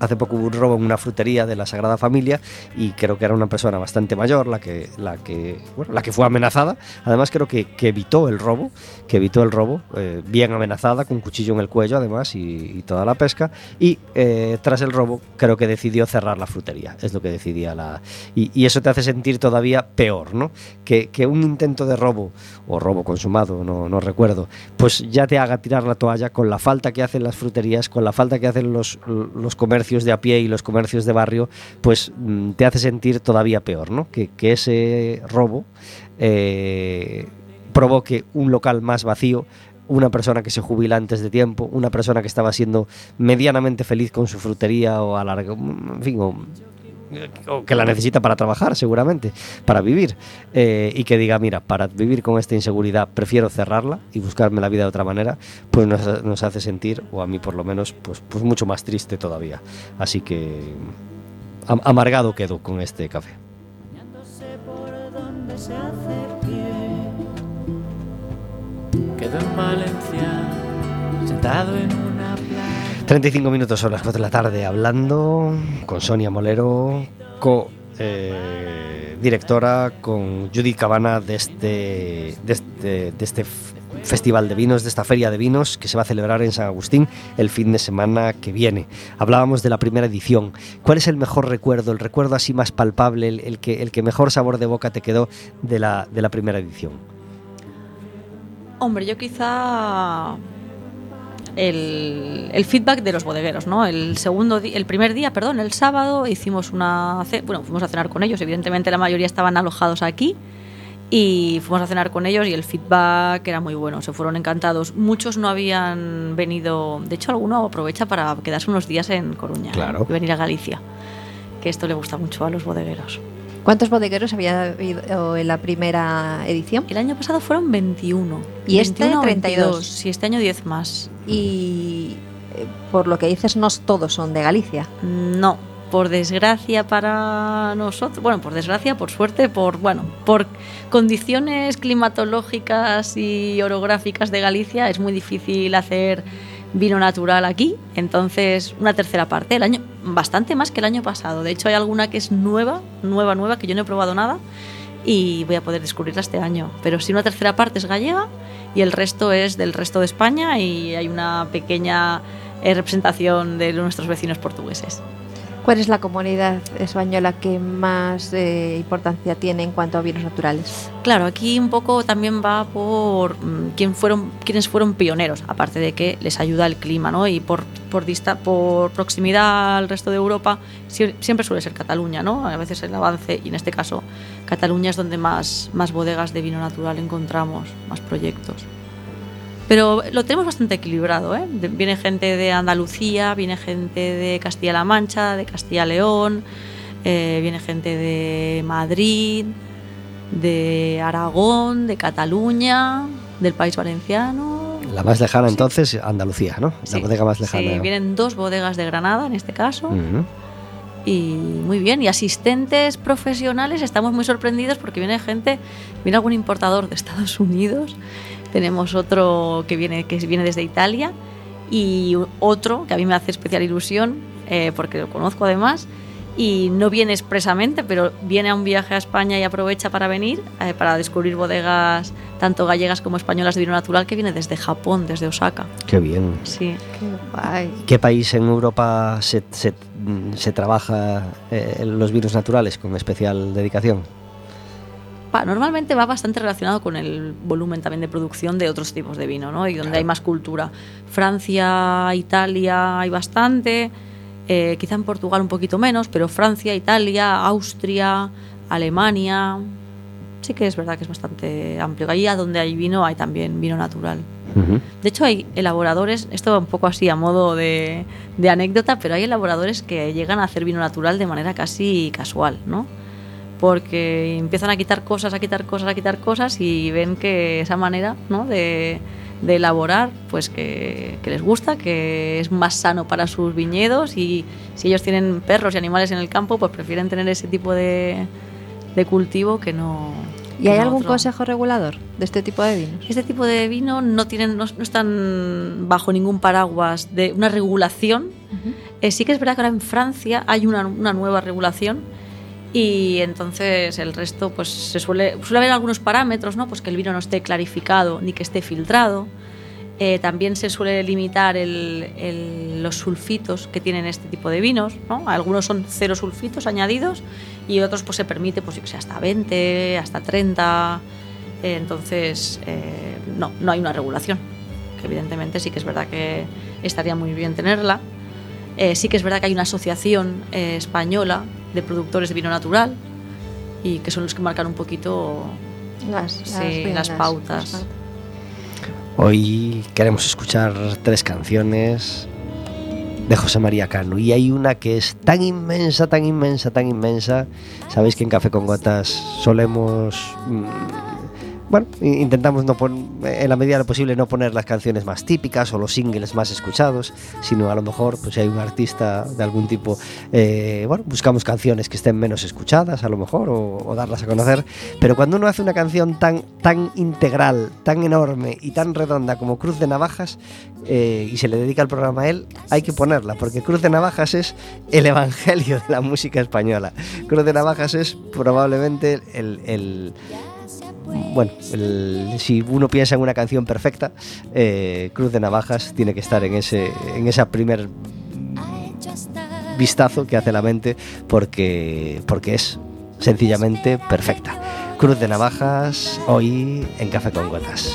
Hace poco hubo un robo en una frutería de la Sagrada Familia y creo que era una persona bastante mayor la que, la que, bueno, la que fue amenazada. Además creo que, que evitó el robo, que evitó el robo, eh, bien amenazada, con un cuchillo en el cuello además y, y toda la pesca. Y eh, tras el robo creo que decidió cerrar la frutería, es lo que decidía la... Y, y eso te hace sentir todavía peor, ¿no? Que, que un intento de robo, o robo consumado, no, no recuerdo, pues ya te haga tirar la toalla con la falta que hacen las fruterías, con la falta que hacen los, los comercios de a pie y los comercios de barrio, pues mm, te hace sentir todavía peor, ¿no? Que, ese robo eh, provoque un local más vacío, una persona que se jubila antes de tiempo, una persona que estaba siendo medianamente feliz con su frutería o a largo, en fin, o que la necesita para trabajar seguramente, para vivir, eh, y que diga, mira, para vivir con esta inseguridad prefiero cerrarla y buscarme la vida de otra manera, pues nos, nos hace sentir, o a mí por lo menos, pues, pues mucho más triste todavía. Así que am- amargado quedo con este café. Quedo en Valencia, sentado en playa. 35 minutos son las 4 de la tarde hablando con Sonia Molero, co eh, con Judy Cabana de este, de este, de este festival de vinos, de esta feria de vinos que se va a celebrar en San Agustín el fin de semana que viene. Hablábamos de la primera edición. ¿Cuál es el mejor recuerdo, el recuerdo así más palpable, el, el que, el que mejor sabor de boca te quedó de la, de la primera edición? Hombre, yo quizá el, el feedback de los bodegueros, ¿no? El segundo el primer día, perdón, el sábado hicimos una bueno, fuimos a cenar con ellos, evidentemente la mayoría estaban alojados aquí y fuimos a cenar con ellos y el feedback era muy bueno, se fueron encantados. Muchos no habían venido, de hecho alguno aprovecha para quedarse unos días en Coruña ¿eh? Claro. y venir a Galicia, que esto le gusta mucho a los bodegueros. ¿Cuántos bodegueros había habido en la primera edición? El año pasado fueron 21. ¿Y este 21 o 32? 22. Sí, este año 10 más. Y eh, por lo que dices, no todos son de Galicia. No, por desgracia para nosotros, bueno, por desgracia, por suerte, por bueno, por condiciones climatológicas y orográficas de Galicia es muy difícil hacer vino natural aquí, entonces una tercera parte, el año bastante más que el año pasado. De hecho, hay alguna que es nueva, nueva, nueva que yo no he probado nada y voy a poder descubrirla este año. Pero sí una tercera parte es gallega y el resto es del resto de España y hay una pequeña eh, representación de nuestros vecinos portugueses. ¿Cuál es la comunidad española que más eh, importancia tiene en cuanto a vinos naturales? Claro, aquí un poco también va por mm, quién fueron, quiénes fueron pioneros, aparte de que les ayuda el clima, ¿no? Y por, por, dista- por proximidad al resto de Europa, sie- siempre suele ser Cataluña, ¿no? A veces el avance, y en este caso Cataluña es donde más, más bodegas de vino natural encontramos, más proyectos. Pero lo tenemos bastante equilibrado, ¿eh? Viene gente de Andalucía, viene gente de Castilla-La Mancha, de Castilla-León, eh, viene gente de Madrid, de Aragón, de Cataluña, del País Valenciano. La más lejana entonces, Andalucía, ¿no? Sí, la bodega más sí, lejana. vienen dos bodegas de Granada en este caso. Y muy bien, y asistentes profesionales, estamos muy sorprendidos porque viene gente, viene algún importador de Estados Unidos, tenemos otro que viene, que viene desde Italia y otro que a mí me hace especial ilusión eh, porque lo conozco además y no viene expresamente, pero viene a un viaje a España y aprovecha para venir, eh, para descubrir bodegas tanto gallegas como españolas de vino natural que viene desde Japón, desde Osaka. Qué bien. Sí. Qué guay. ¿Qué país en Europa se, se- se trabaja eh, los vinos naturales con especial dedicación? Normalmente va bastante relacionado con el volumen también de producción de otros tipos de vino, ¿no? Y donde hay más cultura. Francia, Italia hay bastante, eh, quizá en Portugal un poquito menos, pero Francia, Italia, Austria, Alemania, sí que es verdad que es bastante amplio. Ahí a donde hay vino hay también vino natural. De hecho, hay elaboradores, esto va un poco así a modo de, de anécdota, pero hay elaboradores que llegan a hacer vino natural de manera casi casual, ¿no? Porque empiezan a quitar cosas, a quitar cosas, a quitar cosas y ven que esa manera ¿no? de, de elaborar, pues que, que les gusta, que es más sano para sus viñedos y si ellos tienen perros y animales en el campo, pues prefieren tener ese tipo de, de cultivo que no... ¿Y que hay no algún otro. consejo regulador de este tipo de vinos? Este tipo de vino no tienen, no, no están bajo ningún paraguas de una regulación. Eh, sí que es verdad que ahora en Francia hay una, una nueva regulación y entonces el resto pues se suele suele haber algunos parámetros, ¿no? Pues que el vino no esté clarificado ni que esté filtrado. Eh, también se suele limitar el- el- los sulfitos que tienen este tipo de vinos, ¿no? Algunos son cero sulfitos añadidos y otros pues se permite pues yo sé, hasta 20, hasta 30. Eh, entonces eh, no, no hay una regulación. Que evidentemente sí que es verdad que estaría muy bien tenerla. Eh, sí que es verdad que hay una asociación eh, española de productores de vino natural y que son los que marcan un poquito Las, Sí, las pautas. Hoy queremos escuchar tres canciones de José María Cano y hay una que es tan inmensa, tan inmensa, tan inmensa. Sabéis que en Café con Gotas solemos... bueno, intentamos en la medida de lo posible no poner las canciones más típicas o los singles más escuchados, sino a lo mejor, pues si hay un artista de algún tipo, eh, bueno, buscamos canciones que estén menos escuchadas a lo mejor o, darlas a conocer. Pero cuando uno hace una canción tan, tan integral, tan enorme y tan redonda como Cruz de Navajas eh, y se le dedica el programa a él, hay que ponerla, porque Cruz de Navajas es el evangelio de la música española. Cruz de Navajas es probablemente el bueno, si uno piensa en una canción perfecta, eh, Cruz de Navajas tiene que estar en ese, en esa primer vistazo que hace la mente porque, porque es sencillamente perfecta. Cruz de Navajas hoy en Café con Gotas.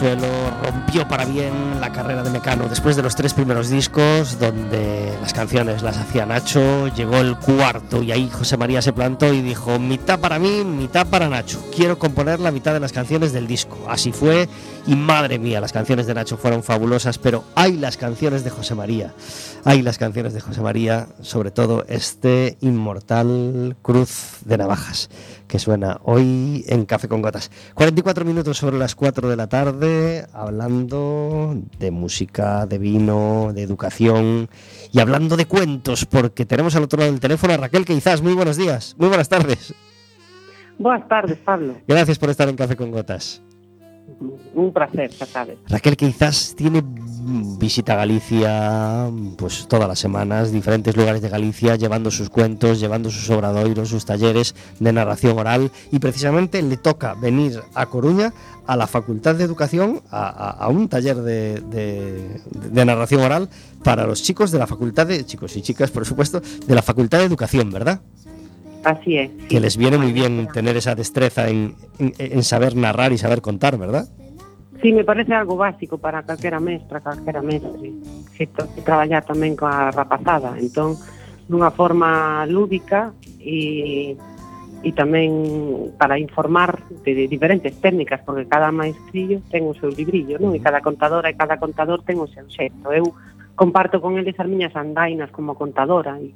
Suelo rompió para bien la carrera de Mecano. Después de los tres primeros discos, donde las canciones las hacía Nacho, llegó el cuarto y ahí José María se plantó y dijo, mitad para mí, mitad para Nacho. Quiero componer la mitad de las canciones del disco. Así fue y madre mía, las canciones de Nacho fueron fabulosas, pero hay las canciones de José María. Hay las canciones de José María, sobre todo este inmortal Cruz de Navajas que suena hoy en Café con Gotas. 44 minutos sobre las 4 de la tarde, hablando de música, de vino, de educación y hablando de cuentos, porque tenemos al otro lado del teléfono a Raquel quizás. Muy buenos días, muy buenas tardes. Buenas tardes, Pablo. Gracias por estar en Café con Gotas. Un placer, ya sabes. Raquel quizás tiene visita a Galicia pues todas las semanas, diferentes lugares de Galicia, llevando sus cuentos, llevando sus obradoiros, sus talleres de narración oral y precisamente le toca venir a Coruña a la Facultad de Educación a, un taller de, de- de narración oral para los chicos de la Facultad de chicos y chicas, por supuesto, de la Facultad de Educación, ¿verdad? Así es. Que les viene muy bien tener esa destreza en, en, en, saber narrar y saber contar, ¿verdad? Sí, me parece algo básico para calquera mestra, calquera mestre, que, to, que traballar tamén coa rapazada. Entón, dunha forma lúdica e, e tamén para informar de, de diferentes técnicas, porque cada maestrillo ten o seu librillo, non? E cada contadora e cada contador ten o seu xeito. Eu comparto con eles as miñas andainas como contadora e,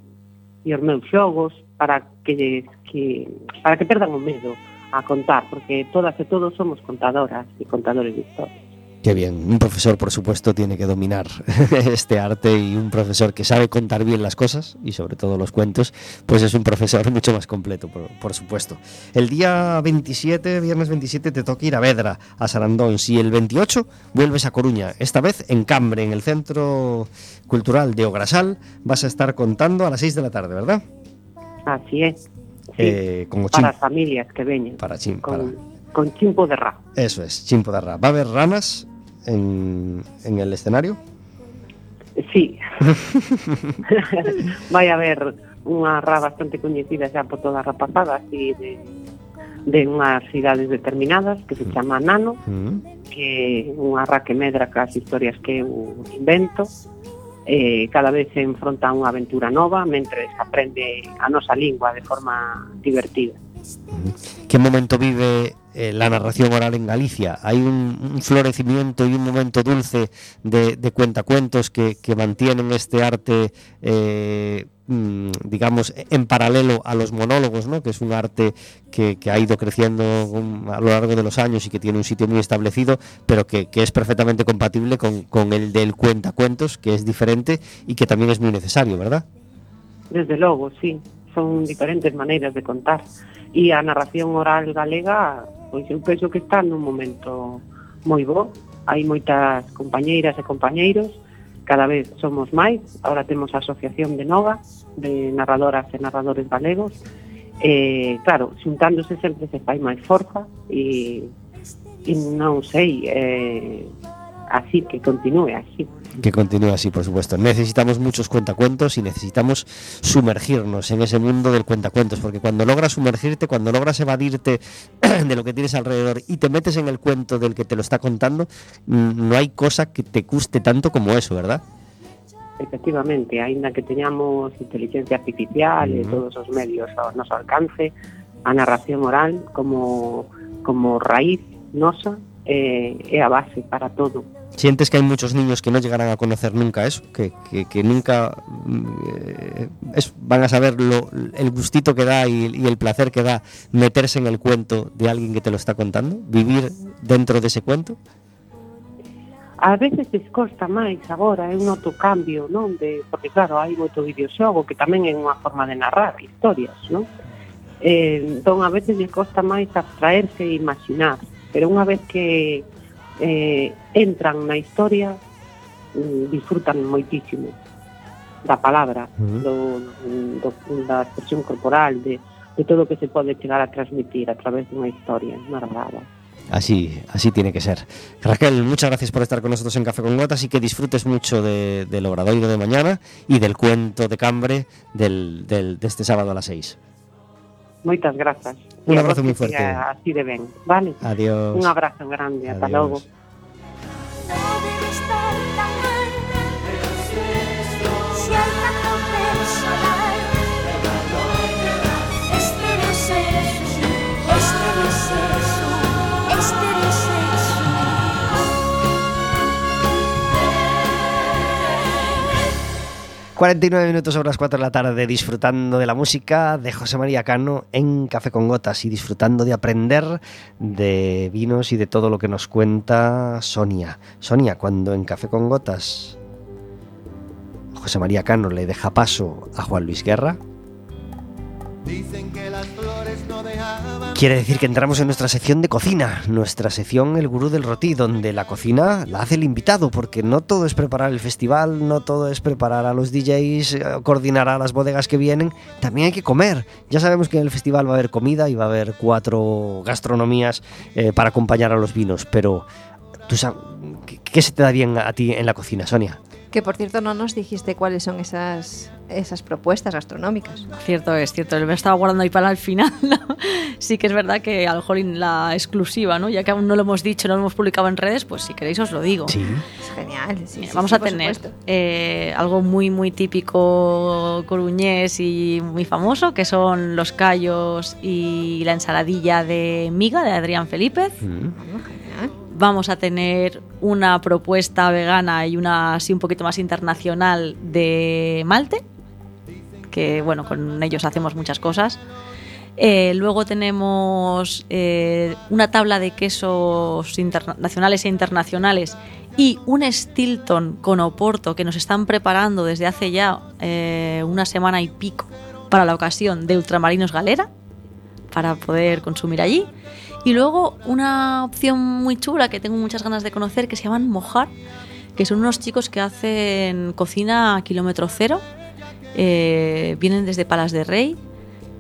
e os meus xogos, para que, que para que perdan o medo a contar, porque todas e todos somos contadoras e contadores de historias. Qué bien. Un profesor, por supuesto, tiene que dominar este arte y un profesor que sabe contar bien las cosas y sobre todo los cuentos, pues es un profesor mucho más completo, por, por supuesto. El día 27, viernes 27, te toca ir a Vedra, a Sarandón. Si el 28 vuelves a Coruña, esta vez en Cambre, en el Centro Cultural de Ograsal, vas a estar contando a las 6 de la tarde, ¿verdad? Así é. Sí, eh, con o chimpo. Para as familias que veñen. Para chim, con, para... con chimpo de ra. Eso es, chimpo de ra. Va a haber ranas en, en el escenario? Sí. Vai haber unha ra bastante coñecida xa por toda a rapazada, así de, de unhas cidades determinadas que se mm. chama Nano, mm. que unha ra que medra cas historias que eu invento, eh, cada vez se enfronta a unha aventura nova, mentre aprende a nosa lingua de forma divertida. ¿Qué momento vive eh, la narración oral en Galicia? ¿Hay un, florecimiento y un momento dulce de, cuentacuentos que, que mantienen este arte, eh, Mm, digamos, en paralelo a los monólogos, ¿no? que es un arte que, que, ha ido creciendo a lo largo de los años y que tiene un sitio muy establecido, pero que, que es perfectamente compatible con, con, el del cuentacuentos, que es diferente y que también es muy necesario, ¿verdad? Desde logo, sí, son diferentes maneiras de contar e a narración oral galega pois eu penso que está nun momento moi bo hai moitas compañeiras e compañeiros cada vez somos máis, agora temos a Asociación de Nova, de narradoras e narradores galegos, eh, claro, xuntándose sempre se fai máis forza e, e non sei, eh, así que continue así. Que continúe así, por supuesto. Necesitamos muchos cuentacuentos y necesitamos sumergirnos en ese mundo del cuentacuentos, porque cuando logras sumergirte, cuando logras evadirte de lo que tienes alrededor y te metes en el cuento del que te lo está contando, no hay cosa que te guste tanto como eso, ¿verdad? Efectivamente, aínda que teñamos inteligencia artificial e Ujú. todos os medios ao noso alcance, a narración oral como, como raíz nosa eh, é a base para todo. ¿Sientes que hay muchos niños que no llegarán a conocer nunca eso? Que, que- que nunca eh, es- van a saber lo- el gustito que da y, y el placer que da meterse en el cuento de alguien que te lo está contando? ¿Vivir dentro de ese cuento? A veces descosta máis agora, é un noto cambio, non? De, porque claro, hai moito videoxogo que tamén é unha forma de narrar historias, non? Eh, entón a veces descosta máis abstraerse e imaginar, pero unha vez que eh, entran na historia mm, disfrutan moitísimo da palabra, Ujú. do, do, da expresión corporal, de, de todo o que se pode chegar a transmitir a través dunha historia narrada. Así, así tiene que ser. Raquel, muchas gracias por estar con nosotros en Café con Gotas y que disfrutes mucho de- del obradoiro de mañana y del cuento de Cambre del, del- de este sábado a las 6. Moitas grazas. Un abrazo moi fuerte. Así de ben, vale? Adiós. Un abrazo grande, ata Adiós. logo. 49 minutos sobre las 4 de la tarde disfrutando de la música de José María Cano en Café con Gotas y disfrutando de aprender de vinos y de todo lo que nos cuenta Sonia. Sonia, cuando en Café con Gotas José María Cano le deja paso a Juan Luis Guerra, Quiere decir que entramos en nuestra sección de cocina, nuestra sección El Gurú del Rotí, donde la cocina la hace el invitado, porque no todo es preparar el festival, no todo es preparar a los DJs, eh, coordinar a las bodegas que vienen, también hay que comer. Ya sabemos que en el festival va a haber comida y va a haber cuatro gastronomías eh, para acompañar a los vinos, pero ¿tú sab- ¿qué, qué se te da bien a ti en la cocina, Sonia? Que por cierto no nos dijiste cuáles son esas, esas propuestas gastronómicas. Cierto es, cierto. Me estaba guardando ahí para el final. ¿no? Sí que es verdad que a lo mejor en la exclusiva, ¿no? Ya que aún no lo hemos dicho, no lo hemos publicado en redes, pues si queréis os lo digo. Sí. Es genial. sí, Mira, sí, Vamos sí, a tener eh, algo muy, muy típico coruñés y muy famoso, que son los callos y la ensaladilla de miga de Adrián Felipe. Mm. Vamos a tener una propuesta vegana y una así un poquito más internacional de Malte, que bueno, con ellos hacemos muchas cosas. Eh, luego tenemos eh, una tabla de quesos nacionales e internacionales y un Stilton con Oporto que nos están preparando desde hace ya eh, una semana y pico para la ocasión de Ultramarinos Galera para poder consumir allí. Y luego una opción muy chula que tengo muchas ganas de conocer que se llaman Mojar, que son unos chicos que hacen cocina a kilómetro cero. Eh, vienen desde Palas de Rey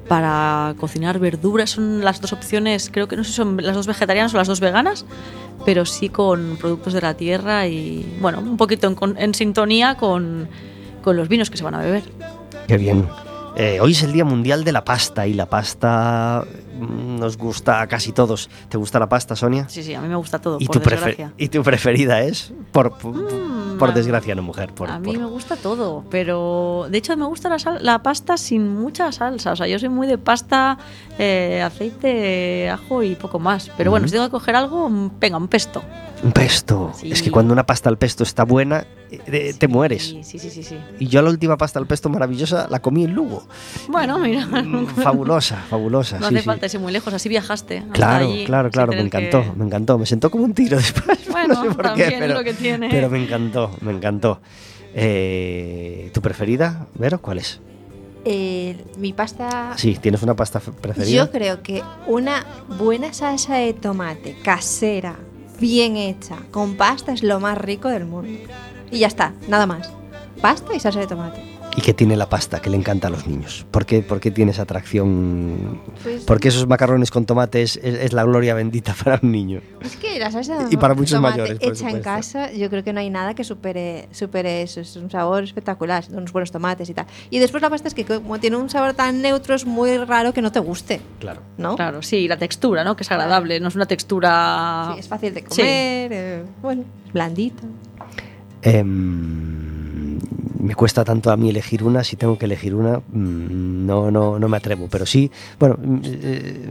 para cocinar verduras. Son las dos opciones, creo que no sé si son las dos vegetarianas o las dos veganas, pero sí con productos de la tierra y, bueno, un poquito en, en sintonía con, con los vinos que se van a beber. Qué bien. Eh, hoy es el Día Mundial de la Pasta y la pasta mm, nos gusta a casi todos. ¿Te gusta la pasta, Sonia? Sí, sí, a mí me gusta todo, ¿Y por tu, prefer- desgracia. ¿Y tu preferida es? Por, Mm, por desgracia, no mujer. Por, a mí por- me gusta todo, pero de hecho me gusta la, sal- la pasta sin mucha salsa. O sea, yo soy muy de pasta, eh, aceite, ajo y poco más. Pero bueno, Ujú. si tengo que coger algo, mm, venga, un pesto. Un pesto. Sí. Es que cuando una pasta al pesto está buena, te mueres. Sí, sí, sí, sí, sí. Y yo la última pasta al pesto maravillosa la comí en Lugo. Bueno, mira. Mm, fabulosa, fabulosa. No sí, hace sí. falta irse muy lejos, así viajaste. Claro, allí, claro, claro, me encantó, que- me encantó. Me sentó como un tiro después. Bueno, no sé por también qué, es pero, lo que tiene. pero me encantó, me encantó. Eh, ¿Tu preferida, Vero? ¿Cuál es? Eh, mi pasta. Sí, ¿tienes una pasta preferida? Yo creo que una buena salsa de tomate casera, bien hecha, con pasta es lo más rico del mundo. Y ya está, nada más. Pasta y salsa de tomate. ¿Y qué tiene la pasta que le encanta a los niños? ¿Por qué, por qué tiene esa atracción? Pues, Porque esos macarrones con tomate es, es- es la gloria bendita para un niño. Es que la salsa de Y para muchos tomate mayores, por hecha en casa, yo creo que no hay nada que supere, supere eso. Es un sabor espectacular, unos buenos tomates y tal. Y después la pasta es que como tiene un sabor tan neutro, es muy raro que no te guste, Claro. ¿no? Claro, sí, la textura, ¿no? Que es agradable, no es una textura... Sí, es fácil de Sí. comer, eh, bueno, es Em, me cuesta tanto a mí elegir una, si tengo que elegir una, mm, no, no, no me atrevo, pero sí, bueno, mm, eh,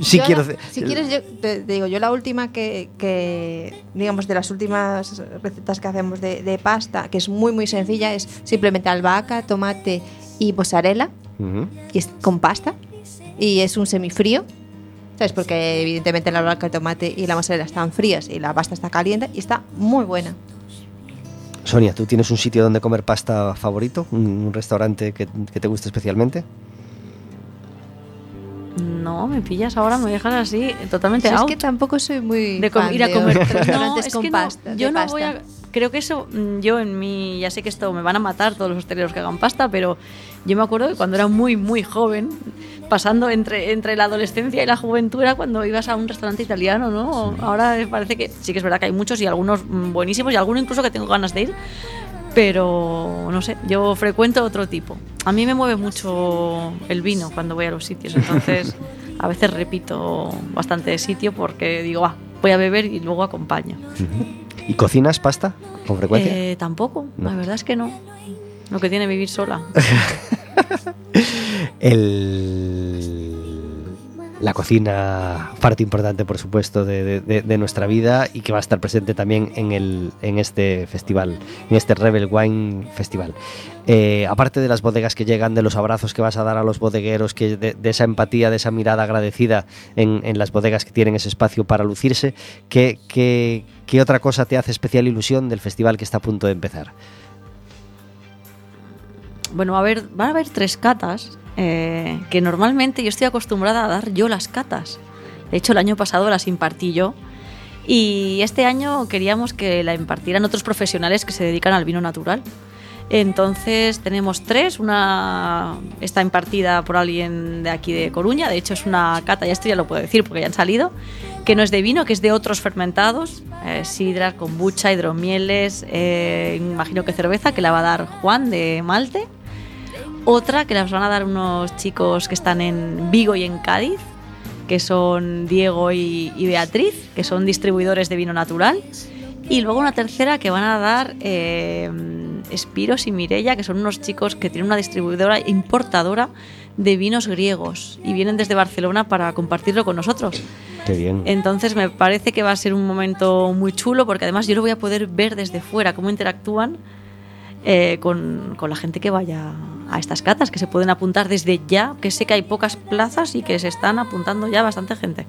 sí Yo quiero... la- hacer- si quieres, yo te, te digo, yo la última que, que, digamos, de las últimas recetas que hacemos de, de pasta, que es muy, muy sencilla, es simplemente albahaca, tomate y mozzarella, y es con pasta, y es un semifrío. ¿Sabes? Porque evidentemente la albahaca, el tomate y la mozzarella están frías y la pasta está caliente y está muy buena. Sonia, ¿tú tienes un sitio donde comer pasta favorito? ¿Un, un restaurante que, que te guste especialmente? No, me pillas ahora, me dejas así, totalmente Si es out. que tampoco soy muy de fan ir a comer restaurantes No, es con que no, pasta. yo de no pasta. voy a creo que eso mm, yo en mi ya sé que esto me van a matar todos los hosteleros que hagan pasta pero yo me acuerdo que cuando era muy muy joven pasando entre entre la adolescencia y la juventud era cuando ibas a un restaurante italiano no ahora me parece que sí que es verdad que hay muchos y algunos buenísimos y algunos incluso que tengo ganas de ir pero no sé, yo frecuento otro tipo. A mí me mueve mucho el vino cuando voy a los sitios, entonces a veces repito bastante de sitio porque digo, ah, voy a beber y luego acompaño. ¿Y cocinas pasta con frecuencia? Eh, tampoco, No. la verdad es que no. Lo que tiene vivir sola. La cocina, parte importante, por supuesto, de, nuestra vida y que va a estar presente también en, el, en este festival, en este Rebel Wine Festival. Eh, aparte de las bodegas que llegan, de los abrazos que vas a dar a los bodegueros, que de, esa empatía, de esa mirada agradecida en, las bodegas que tienen ese espacio para lucirse, ¿qué, qué, qué otra cosa te hace especial ilusión del festival que está a punto de empezar? Bueno, a ver, van a haber tres catas eh, que normalmente yo estoy acostumbrada a dar yo las catas. De hecho, el año pasado las impartí yo. Y este año queríamos que la impartieran otros profesionales que se dedican al vino natural. Entonces tenemos tres, una está impartida por alguien de aquí de Coruña, de hecho es una cata, ya esto ya lo puedo decir porque ya han salido, que no es de vino, que es de otros fermentados, eh, sidra, kombucha, hidromieles, eh, imagino que cerveza, que la va a dar Juan de Malte. Otra que las van a dar unos chicos que están en Vigo y en Cádiz, que son Diego y, y Beatriz, que son distribuidores de vino natural. Y luego una tercera que van a dar eh, Espiros y Mirella, que son unos chicos que tienen una distribuidora importadora de vinos griegos y vienen desde Barcelona para compartirlo con nosotros. Qué bien. Entonces me parece que va a ser un momento muy chulo porque además yo lo voy a poder ver desde fuera, cómo interactúan eh, con, con la gente que vaya a estas catas, que se pueden apuntar desde ya, que sé que hay pocas plazas y que se están apuntando ya bastante gente.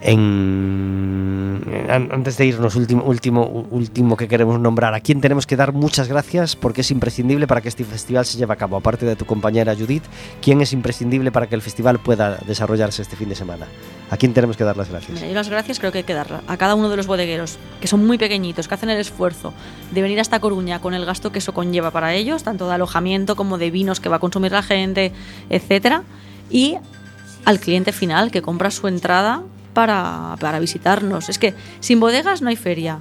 En, an- antes de irnos, último, último, último que queremos nombrar, a quién tenemos que dar muchas gracias porque es imprescindible para que este festival se lleve a cabo. Aparte de tu compañera Judith, ¿quién es imprescindible para que el festival pueda desarrollarse este fin de semana? ¿A quién tenemos que dar las gracias? Mira, yo las gracias creo que hay que darla a cada uno de los bodegueros, que son muy pequeñitos, que hacen el esfuerzo de venir hasta Coruña con el gasto que eso conlleva para ellos, tanto de alojamiento como de vinos que va a consumir la gente, etcétera, y al cliente final que compra su entrada para, visitarnos. Es que sin bodegas no hay feria.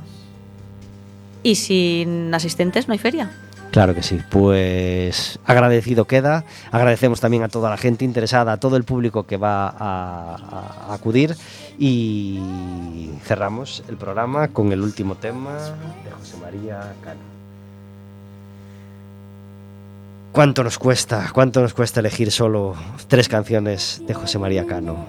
Y sin asistentes no hay feria. Claro que sí, pues agradecido queda. Agradecemos también a toda la gente interesada, a todo el público que va a- a acudir y cerramos el programa con el último tema de José María Cano. ¿Cuánto nos cuesta? ¿Cuánto nos cuesta elegir solo tres canciones de José María Cano?